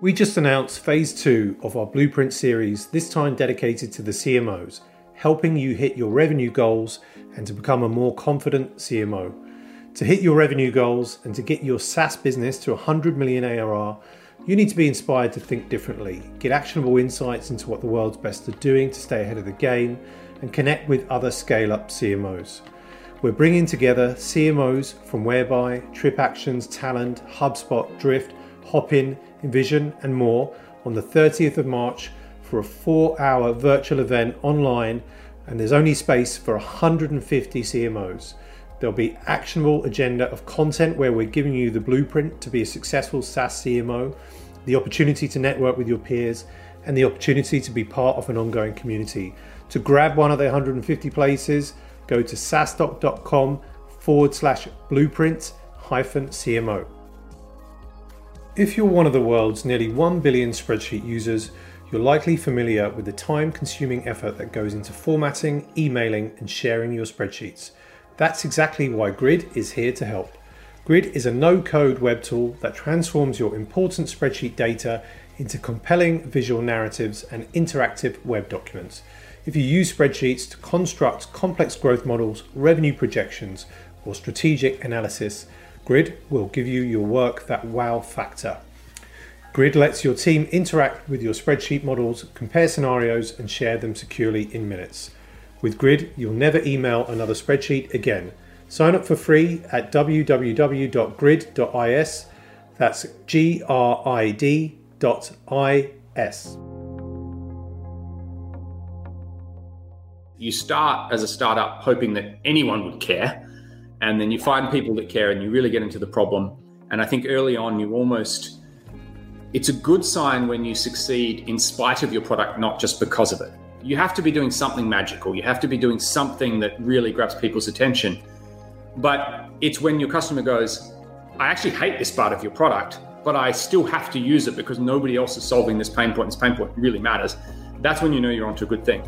We just announced phase two of our Blueprint series, this time dedicated to the CMOs, helping you hit your revenue goals and to become a more confident CMO. To hit your revenue goals and to get your SaaS business to 100 million ARR, you need to be inspired to think differently, get actionable insights into what the world's best are doing to stay ahead of the game, and connect with other scale up CMOs. We're bringing together CMOs from Whereby, TripActions, Talend, HubSpot, Drift, Hopin, InVision, and more on the 30th of March for a four hour virtual event online, and there's only space for 150 CMOs. There'll be actionable agenda of content where we're giving you the blueprint to be a successful SaaS CMO, the opportunity to network with your peers, and the opportunity to be part of an ongoing community. To grab one of the 150 places, go to saastock.com forward slash blueprint hyphen CMO. If you're one of the world's nearly 1 billion spreadsheet users, you're likely familiar with the time consuming effort that goes into formatting, emailing, and sharing your spreadsheets. That's exactly why Grid is here to help. Grid is a no code web tool that transforms your important spreadsheet data into compelling visual narratives and interactive web documents. If you use spreadsheets to construct complex growth models, revenue projections, or strategic analysis, Grid will give you your work that wow factor. Grid lets your team interact with your spreadsheet models, compare scenarios, and share them securely in minutes. With Grid, you'll never email another spreadsheet again. Sign up for free at www.grid.is. That's G R I D dot I S. You start as a startup hoping that anyone would care, and then you find people that care and you really get into the problem. And I think early on, you almost, it's a good sign when you succeed in spite of your product, not just because of it. You have to be doing something magical, you have to be doing something that really grabs people's attention. But it's when your customer goes, I actually hate this part of your product, but I still have to use it because nobody else is solving this pain point. This pain point really matters. That's when you know you're onto a good thing.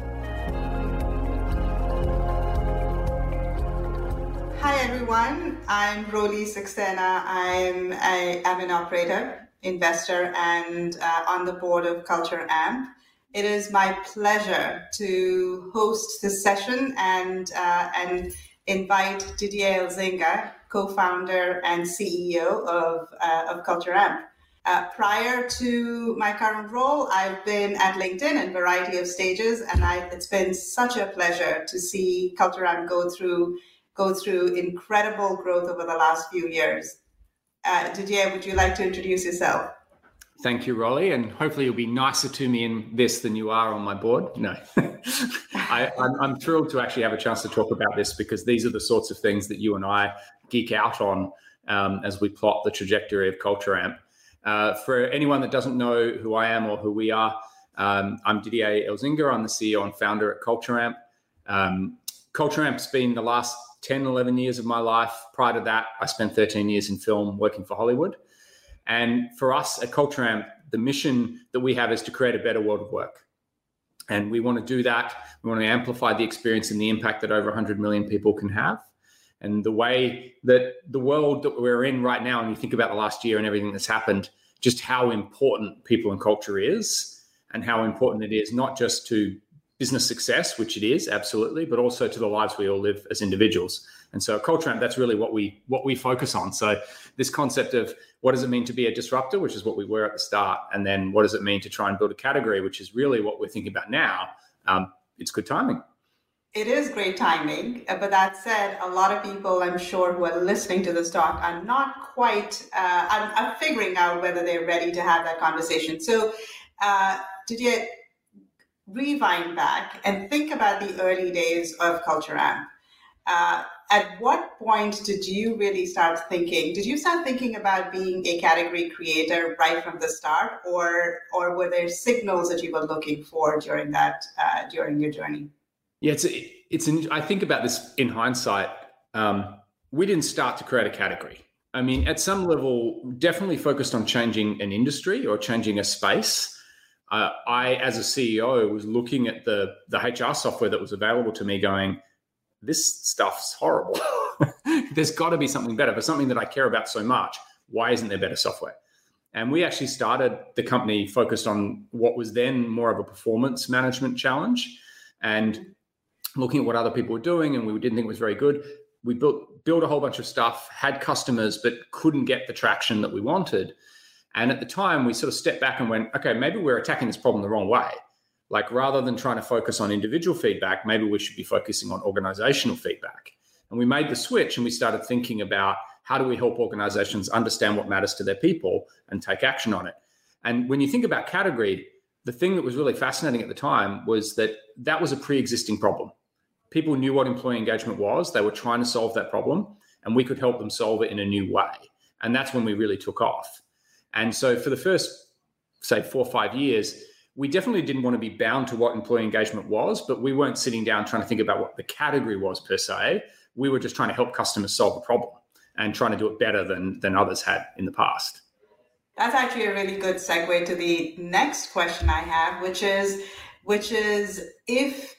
Everyone, I'm Roli Saxena. I'm a, I'm an operator, investor, and uh, on the board of Culture Amp. It is my pleasure to host this session and uh, and invite Didier Elzinga, co-founder and CEO of, uh, of Culture Amp. Uh, prior to my current role, I've been at LinkedIn in a variety of stages, and I, it's been such a pleasure to see Culture Amp go through go through incredible growth over the last few years. Uh, Didier, would you like to introduce yourself? Thank you, Roli, and hopefully you'll be nicer to me in this than you are on my board. No, I, am thrilled to actually have a chance to talk about this because these are the sorts of things that you and I geek out on um, as we plot the trajectory of Culture Amp. Uh, for anyone that doesn't know who I am or who we are, um, I'm Didier Elzinga. I'm the CEO and founder at Culture Amp. Um, Culture Amp's been the last 10, 11 years of my life. Prior to that, I spent 13 years in film working for Hollywood. And for us at Culture Amp, the mission that we have is to create a better world of work. And we want to do that. We want to amplify the experience and the impact that over 100 million people can have. And the way that the world that we're in right now, and you think about the last year and everything that's happened, just how important people and culture is, and how important it is not just to business success, which it is absolutely, but also to the lives we all live as individuals. And so, culture amp, that's really what we what we focus on. So, this concept of what does it mean to be a disruptor, which is what we were at the start, and then what does it mean to try and build a category, which is really what we're thinking about now. Um, it's good timing. It is great timing, uh, but that said, a lot of people, I'm sure, who are listening to this talk are not quite. Uh, I'm, figuring out whether they're ready to have that conversation. So, uh, Didier? Rewind back and think about the early days of Culture Amp. Uh, at what point did you really start thinking? Did you start thinking about being a category creator right from the start, or or were there signals that you were looking for during that uh, during your journey? Yeah, it's it's. An, I think about this in hindsight. Um, we didn't start to create a category. I mean, at some level, definitely focused on changing an industry or changing a space uh, I, as a CEO, was looking at the the HR software that was available to me, going, "This stuff's horrible. There's got to be something better for something that I care about so much. Why isn't there better software?" And we actually started the company focused on what was then more of a performance management challenge and looking at what other people were doing. And we didn't think it was very good. We built, built a whole bunch of stuff, had customers, but couldn't get the traction that we wanted. And at the time, we sort of stepped back and went, okay, maybe we're attacking this problem the wrong way. Like rather than trying to focus on individual feedback, maybe we should be focusing on organizational feedback. And we made the switch and we started thinking about how do we help organizations understand what matters to their people and take action on it. And when you think about category, the thing that was really fascinating at the time was that that was a pre existing problem. People knew what employee engagement was, they were trying to solve that problem, and we could help them solve it in a new way. And that's when we really took off. And so for the first, say, four or five years, we definitely didn't want to be bound to what employee engagement was, but we weren't sitting down trying to think about what the category was per se. We were just trying to help customers solve a problem and trying to do it better than, than others had in the past. That's actually a really good segue to the next question I have, which is which is if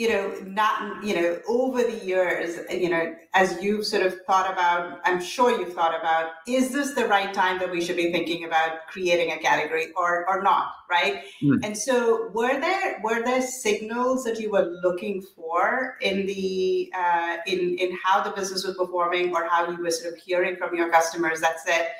you know, not, you know, over the years, you know, as you've sort of thought about, I'm sure you've thought about, is this the right time that we should be thinking about creating a category or, or not, right? Mm. And so were there, were there signals that you were looking for in the, uh, in, in how the business was performing or how you were sort of hearing from your customers that said,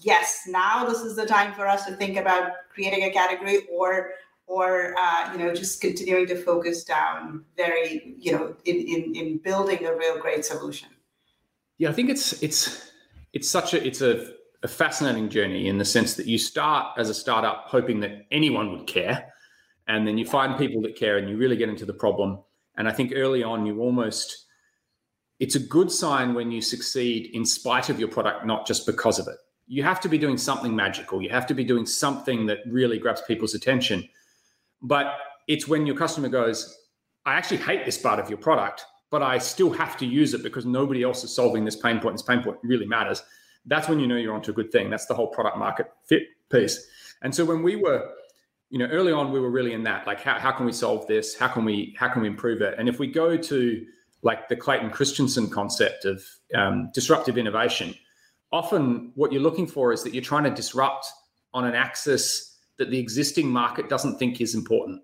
yes, now this is the time for us to think about creating a category or or uh, you know just continuing to focus down very you know in, in in building a real great solution. Yeah i think it's it's it's such a it's a, a fascinating journey in the sense that you start as a startup hoping that anyone would care and then you find people that care and you really get into the problem. And i think early on you almost it's a good sign when you succeed in spite of your product not just because of it. You have to be doing something magical. You have to be doing something that really grabs people's attention but it's when your customer goes, I actually hate this part of your product, but I still have to use it because nobody else is solving this pain point. This pain point really matters. That's when you know you're onto a good thing. That's the whole product market fit piece. And so when we were, you know, early on, we were really in that, like, how, how can we solve this? How can we, how can we improve it? And if we go to like the Clayton Christensen concept of um, disruptive innovation, often what you're looking for is that you're trying to disrupt on an axis that the existing market doesn't think is important.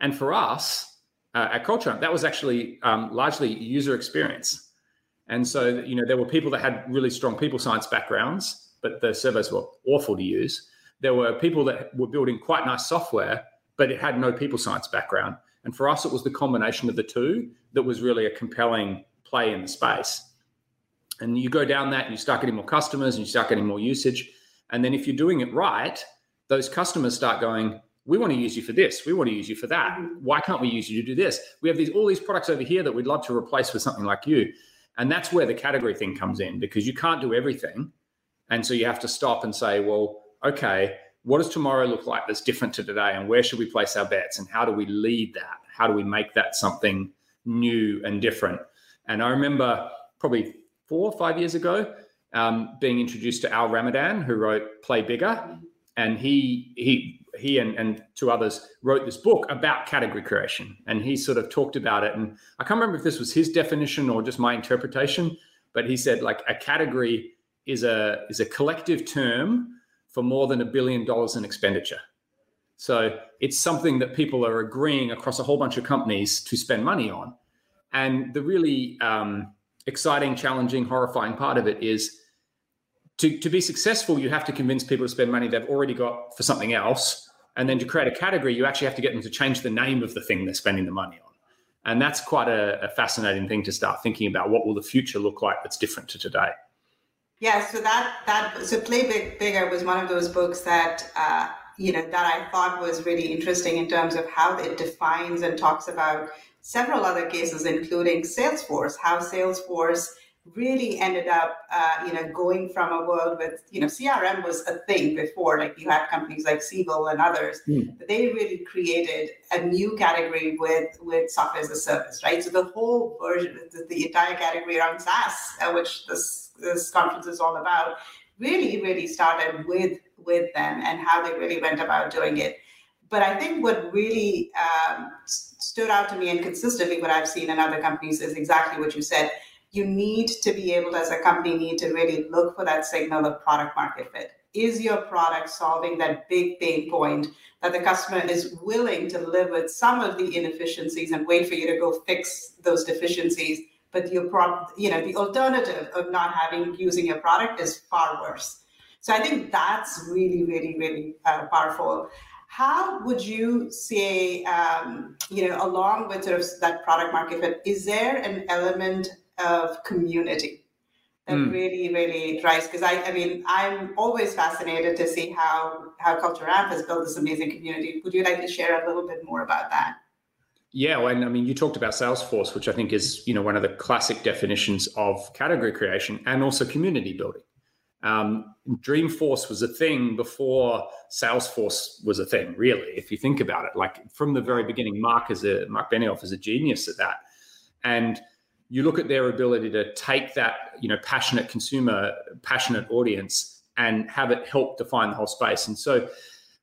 And for us uh, at Culture, that was actually um, largely user experience. And so, you know, there were people that had really strong people science backgrounds, but the surveys were awful to use. There were people that were building quite nice software, but it had no people science background. And for us, it was the combination of the two that was really a compelling play in the space. And you go down that and you start getting more customers and you start getting more usage. And then if you're doing it right, those customers start going, we want to use you for this. We want to use you for that. Mm-hmm. Why can't we use you to do this? We have these all these products over here that we'd love to replace with something like you. And that's where the category thing comes in because you can't do everything. And so you have to stop and say, well, okay, what does tomorrow look like that's different to today? And where should we place our bets? And how do we lead that? How do we make that something new and different? And I remember probably four or five years ago um, being introduced to Al Ramadan, who wrote Play Bigger and he he he and, and two others wrote this book about category creation. And he sort of talked about it. And i can't remember if this was his definition or just my interpretation but he said like a category is a is a collective term for more than a billion dollars in expenditure. So it's something that people are agreeing across a whole bunch of companies to spend money on. And the really um, exciting challenging horrifying part of it is to, to be successful, you have to convince people to spend money they've already got for something else. And then to create a category, you actually have to get them to change the name of the thing they're spending the money on. And that's quite a, a fascinating thing to start thinking about. What will the future look like that's different to today? Yeah, so that that so Play Big Bigger was one of those books that uh, you know that I thought was really interesting in terms of how it defines and talks about several other cases, including Salesforce, how Salesforce really ended up, uh, you know, going from a world with, you know, CRM was a thing before, like you had companies like Siebel and others, mm. but they really created a new category with with software as a service, right? So the whole version, the, the entire category around SaaS, uh, which this this conference is all about, really, really started with with them and how they really went about doing it. But I think what really um, stood out to me and consistently what I've seen in other companies is exactly what you said you need to be able as a company, need to really look for that signal of product market fit. is your product solving that big pain point that the customer is willing to live with some of the inefficiencies and wait for you to go fix those deficiencies? But your pro- you know the alternative of not having using your product is far worse. So i think that's really really really uh, powerful. How would you say um, you know along with sort of that product market fit is there an element of community that mm. really, really drives. Because I, I mean, I'm always fascinated to see how how Culture Amp has built this amazing community. Would you like to share a little bit more about that? Yeah, well, and I mean, you talked about Salesforce, which I think is you know one of the classic definitions of category creation and also community building. Um, Dreamforce was a thing before Salesforce was a thing, really. If you think about it, like from the very beginning, Mark is a Mark Benioff is a genius at that, and you look at their ability to take that you know passionate consumer passionate audience and have it help define the whole space. And so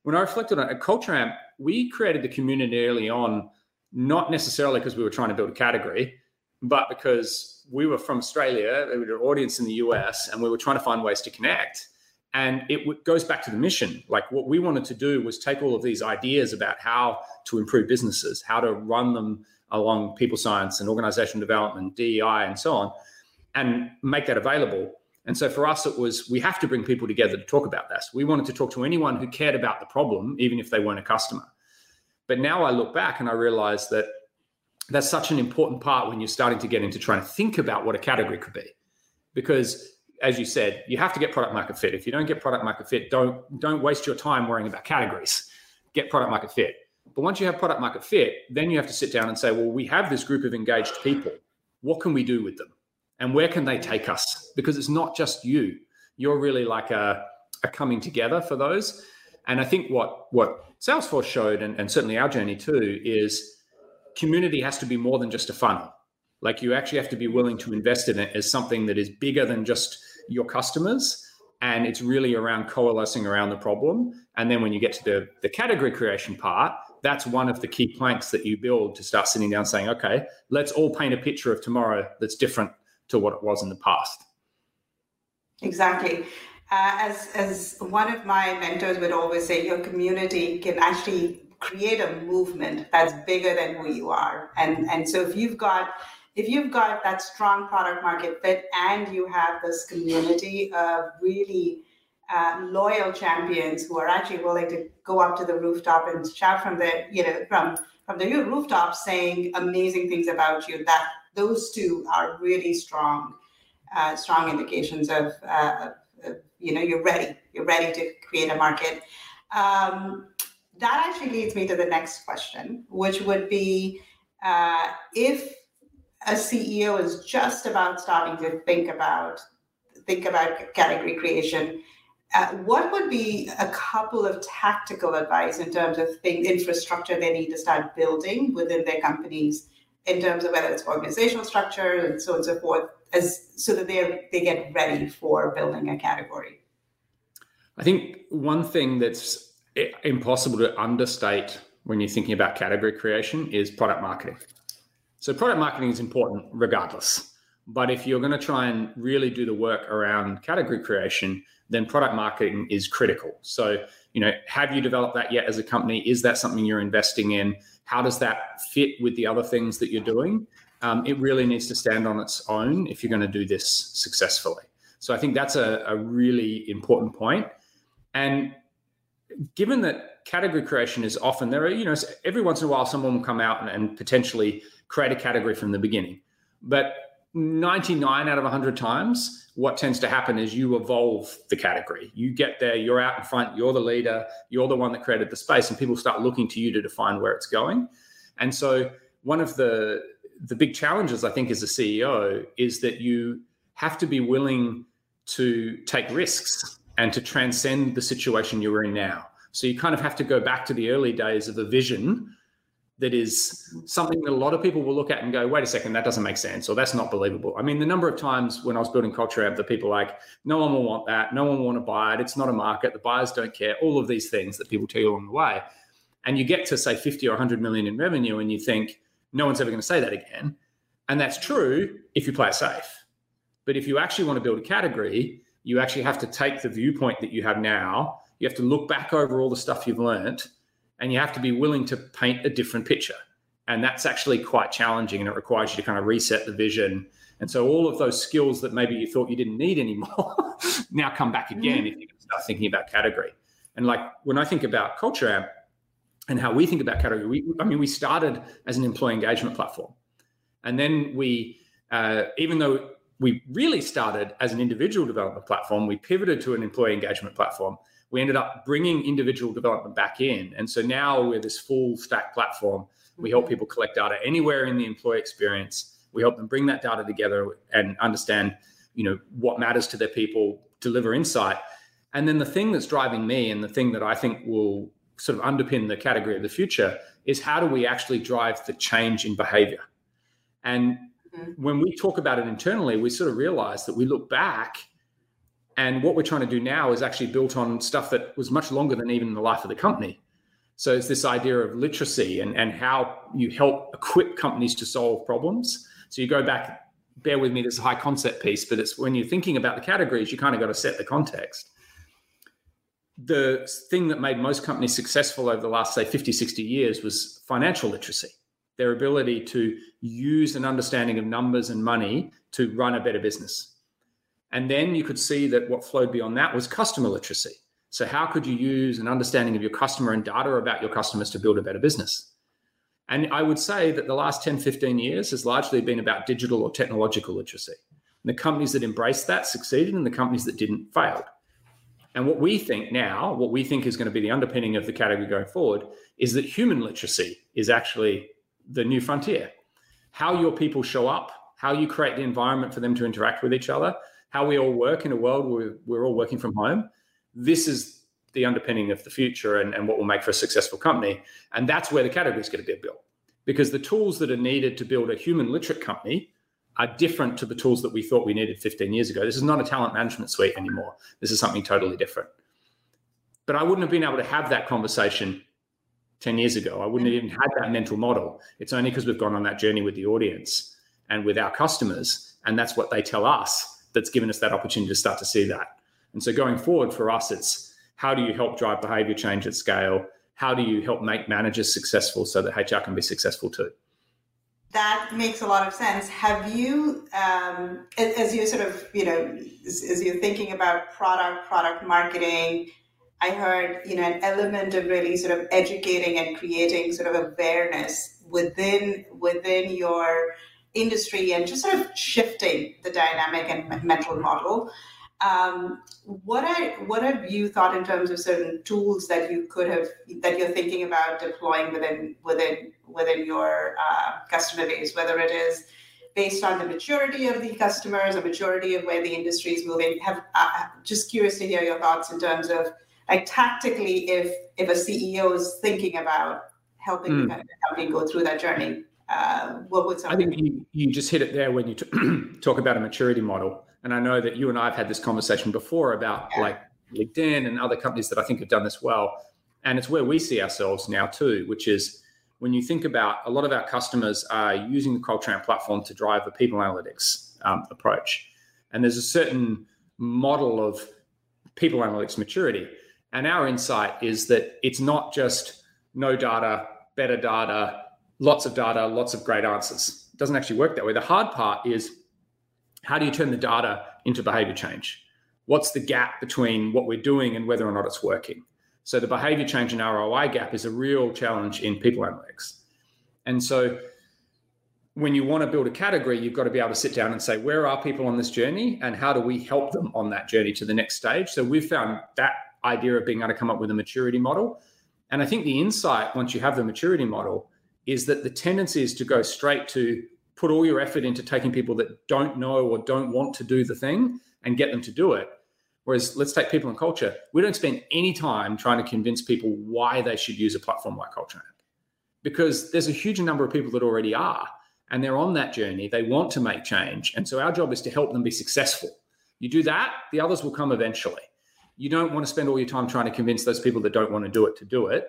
when i reflected on it culture amp we created the community early on not necessarily because we were trying to build a category but because we were from australia we were an audience in the us and we were trying to find ways to connect. And it goes back to the mission. Like what we wanted to do was take all of these ideas about how to improve businesses how to run them along people science and organizational development, DEI, and so on, and make that available. And so for us, it was we have to bring people together to talk about this. We wanted to talk to anyone who cared about the problem, even if they weren't a customer. But now I look back and I realize that that's such an important part when you're starting to get into trying to think about what a category could be. Because as you said, you have to get product market fit. If you don't get product market fit, don't don't waste your time worrying about categories. Get product market fit. But once you have product market fit, then you have to sit down and say, well, we have this group of engaged people. What can we do with them? And where can they take us? Because it's not just you. You're really like a, a coming together for those. And I think what what Salesforce showed, and, and certainly our journey too, is community has to be more than just a funnel. Like you actually have to be willing to invest in it as something that is bigger than just your customers and it's really around coalescing around the problem and then when you get to the, the category creation part that's one of the key planks that you build to start sitting down saying, okay, let's all paint a picture of tomorrow that's different to what it was in the past. Exactly. Uh, as as one of my mentors would always say, your community can actually create a movement that's bigger than who you are. And and so if you've got if you've got that strong product market fit and you have this community of really uh, loyal champions who are actually willing to go up to the rooftop and shout from the you know from from the rooftop saying amazing things about you. That those two are really strong uh, strong indications of, uh, of, you know you're ready. You're ready to create a market. Um, that actually leads me to the next question which would be uh, if a ceo is just about starting to think about think about category creation uh, what would be a couple of tactical advice in terms of things, infrastructure they need to start building within their companies, in terms of whether it's organizational structure and so on and so forth, as so that they they get ready for building a category? I think one thing that's impossible to understate when you're thinking about category creation is product marketing. So product marketing is important regardless. But if you're going to try and really do the work around category creation, then product marketing is critical. So, you know, have you developed that yet as a company? Is that something you're investing in? How does that fit with the other things that you're doing? Um, it really needs to stand on its own if you're going to do this successfully. So I think that's a, a really important point. And given that category creation is often there are, you know, every once in a while someone will come out and, and potentially create a category from the beginning. But 99 out of 100 times, what tends to happen is you evolve the category. You get there, you're out in front, you're the leader, you're the one that created the space, and people start looking to you to define where it's going. And so, one of the the big challenges I think as a CEO is that you have to be willing to take risks and to transcend the situation you're in now. So you kind of have to go back to the early days of a vision that is something that a lot of people will look at and go, wait a second, that doesn't make sense, or that's not believable. I mean, the number of times when I was building Culture Amp, the people like, no one will want that, no one will want to buy it, it's not a market, the buyers don't care, all of these things that people tell you along the way. And you get to say 50 or 100 million in revenue, and you think, no one's ever going to say that again. And that's true if you play it safe. But if you actually want to build a category, you actually have to take the viewpoint that you have now. You have to look back over all the stuff you've learned and you have to be willing to paint a different picture. And that's actually quite challenging and it requires you to kind of reset the vision. And so all of those skills that maybe you thought you didn't need anymore now come back again mm-hmm. if you start thinking about category. And like when I think about Culture Amp and how we think about category, we, I mean, we started as an employee engagement platform. And then we, uh, even though we really started as an individual development platform, we pivoted to an employee engagement platform we ended up bringing individual development back in. And so now we're this full stack platform. We help mm-hmm. people collect data anywhere in the employee experience. We help them bring that data together and understand, you know, what matters to their people, deliver insight. And then the thing that's driving me and the thing that I think will sort of underpin the category of the future is how do we actually drive the change in behavior? And mm-hmm. when we talk about it internally, we sort of realize that we look back and what we're trying to do now is actually built on stuff that was much longer than even the life of the company. So it's this idea of literacy and, and how you help equip companies to solve problems. So you go back, bear with me, this is a high concept piece, but it's when you're thinking about the categories, you kind of got to set the context. The thing that made most companies successful over the last, say, 50, 60 years was financial literacy, their ability to use an understanding of numbers and money to run a better business. And then you could see that what flowed beyond that was customer literacy. So, how could you use an understanding of your customer and data about your customers to build a better business? And I would say that the last 10, 15 years has largely been about digital or technological literacy. And the companies that embraced that succeeded, and the companies that didn't failed. And what we think now, what we think is going to be the underpinning of the category going forward, is that human literacy is actually the new frontier. How your people show up, how you create the environment for them to interact with each other, how we all work in a world where we're all working from home. This is the underpinning of the future and, and what will make for a successful company. And that's where the category is going to get built because the tools that are needed to build a human literate company are different to the tools that we thought we needed 15 years ago. This is not a talent management suite anymore. This is something totally different. But I wouldn't have been able to have that conversation 10 years ago. I wouldn't have even had that mental model. It's only because we've gone on that journey with the audience and with our customers. And that's what they tell us that's given us that opportunity to start to see that. And so going forward for us, it's how do you help drive behavior change at scale? How do you help make managers successful so that HR can be successful too? That makes a lot of sense. Have you, um, as you sort of, you know, as, as you're thinking about product, product marketing, I heard, you know, an element of really sort of educating and creating sort of awareness within within your industry and just sort of shifting the dynamic and mental model. Um, what are what have you thought in terms of certain tools that you could have that you're thinking about deploying within within within your uh, customer base, whether it is based on the maturity of the customers or maturity of where the industry is moving? Have uh, just curious to hear your thoughts in terms of like tactically if if a CEO is thinking about helping mm. the company go through that journey uh, what would I think you, you just hit it there when you t- talk about a maturity model. And I know that you and I have had this conversation before about yeah. like LinkedIn and other companies that I think have done this well. And it's where we see ourselves now too, which is when you think about a lot of our customers are using the Culture Amp platform to drive a people analytics um, approach. And there's a certain model of people analytics maturity. And our insight is that it's not just no data, better data, lots of data, lots of great answers. It doesn't actually work that way. The hard part is how do you turn the data into behavior change? What's the gap between what we're doing and whether or not it's working? So the behavior change and ROI gap is a real challenge in people analytics. And so when you want to build a category, you've got to be able to sit down and say, where are people on this journey and how do we help them on that journey to the next stage? So we've found that idea of being able to come up with a maturity model. And I think the insight, once you have the maturity model, is that the tendency is to go straight to put all your effort into taking people that don't know or don't want to do the thing and get them to do it. Whereas let's take people and culture. We don't spend any time trying to convince people why they should use a platform like Culture Amp. Because there's a huge number of people that already are and they're on that journey. They want to make change. And so our job is to help them be successful. You do that, the others will come eventually. You don't want to spend all your time trying to convince those people that don't want to do it to do it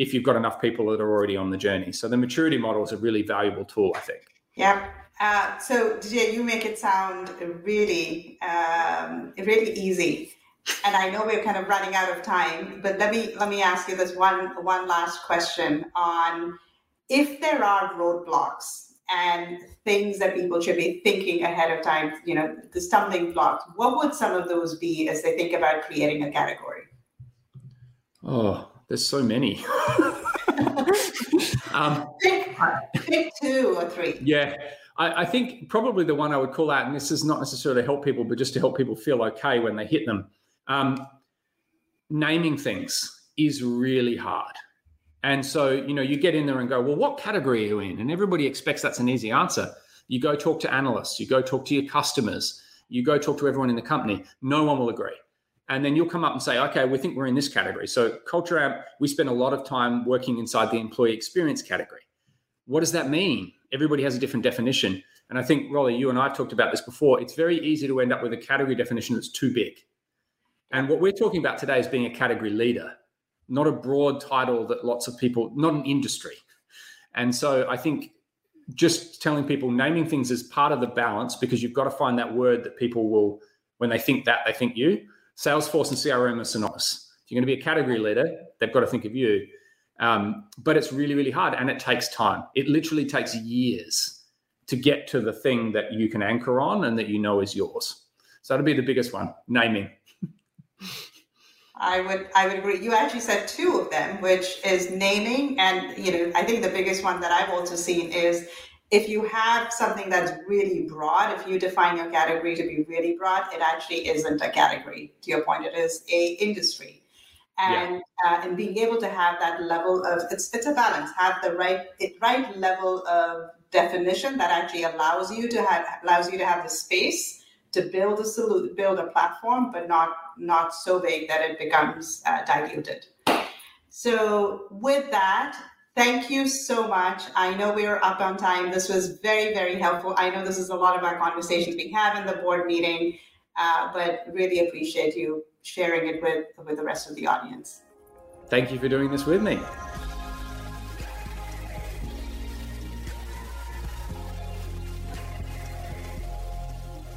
if you've got enough people that are already on the journey. So the maturity model is a really valuable tool, I think. Yeah, Uh, so, DJ, you make it sound really, um, really easy. And I know we're kind of running out of time, but let me let me ask you this one one last question on if there are roadblocks and things that people should be thinking ahead of time, you know, the stumbling blocks, what would some of those be as they think about creating a category? Oh, there's so many. um, pick, pick, two or three. Yeah. I, I, think probably the one I would call out, and this is not necessarily to help people, but just to help people feel okay when they hit them. Um, naming things is really hard. And so, you know, you get in there and go, well, what category are you in? And everybody expects that's an easy answer. You go talk to analysts, you go talk to your customers, you go talk to everyone in the company. No one will agree. And then you'll come up and say, okay, we think we're in this category. So, Culture Amp, we spend a lot of time working inside the employee experience category. What does that mean? Everybody has a different definition. And I think, Roli, you and I have talked about this before. It's very easy to end up with a category definition that's too big. And what we're talking about today is being a category leader not a broad title that lots of people, not an industry. And so I think just telling people naming things is part of the balance because you've got to find that word that people will, when they think that, they think you. Salesforce and CRM are synonymous. If you're going to be a category leader, they've got to think of you. Um, but it's really, really hard and it takes time. It literally takes years to get to the thing that you can anchor on and that you know is yours. So that'll be the biggest one naming. I would I would agree. You actually said two of them, which is naming, and you know I think the biggest one that I've also seen is if you have something that's really broad. If you define your category to be really broad, it actually isn't a category. To your point, it is a industry, and yeah. uh, and being able to have that level of it's it's a balance. Have the right right level of definition that actually allows you to have allows you to have the space to build a solution, build a platform, but not not so big that it becomes uh, diluted. So with that, thank you so much. I know we are up on time. This was very very helpful. I know this is a lot of our conversations we have in the board meeting, uh, but really appreciate you sharing it with with the rest of the audience. Thank you for doing this with me.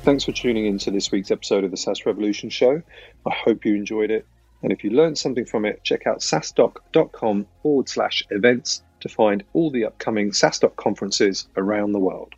Thanks for tuning in to this week's episode of the SaaS Revolution Show. I hope you enjoyed it. And if you learned something from it, check out saastock.com forward slash events to find all the upcoming SaaStock conferences around the world.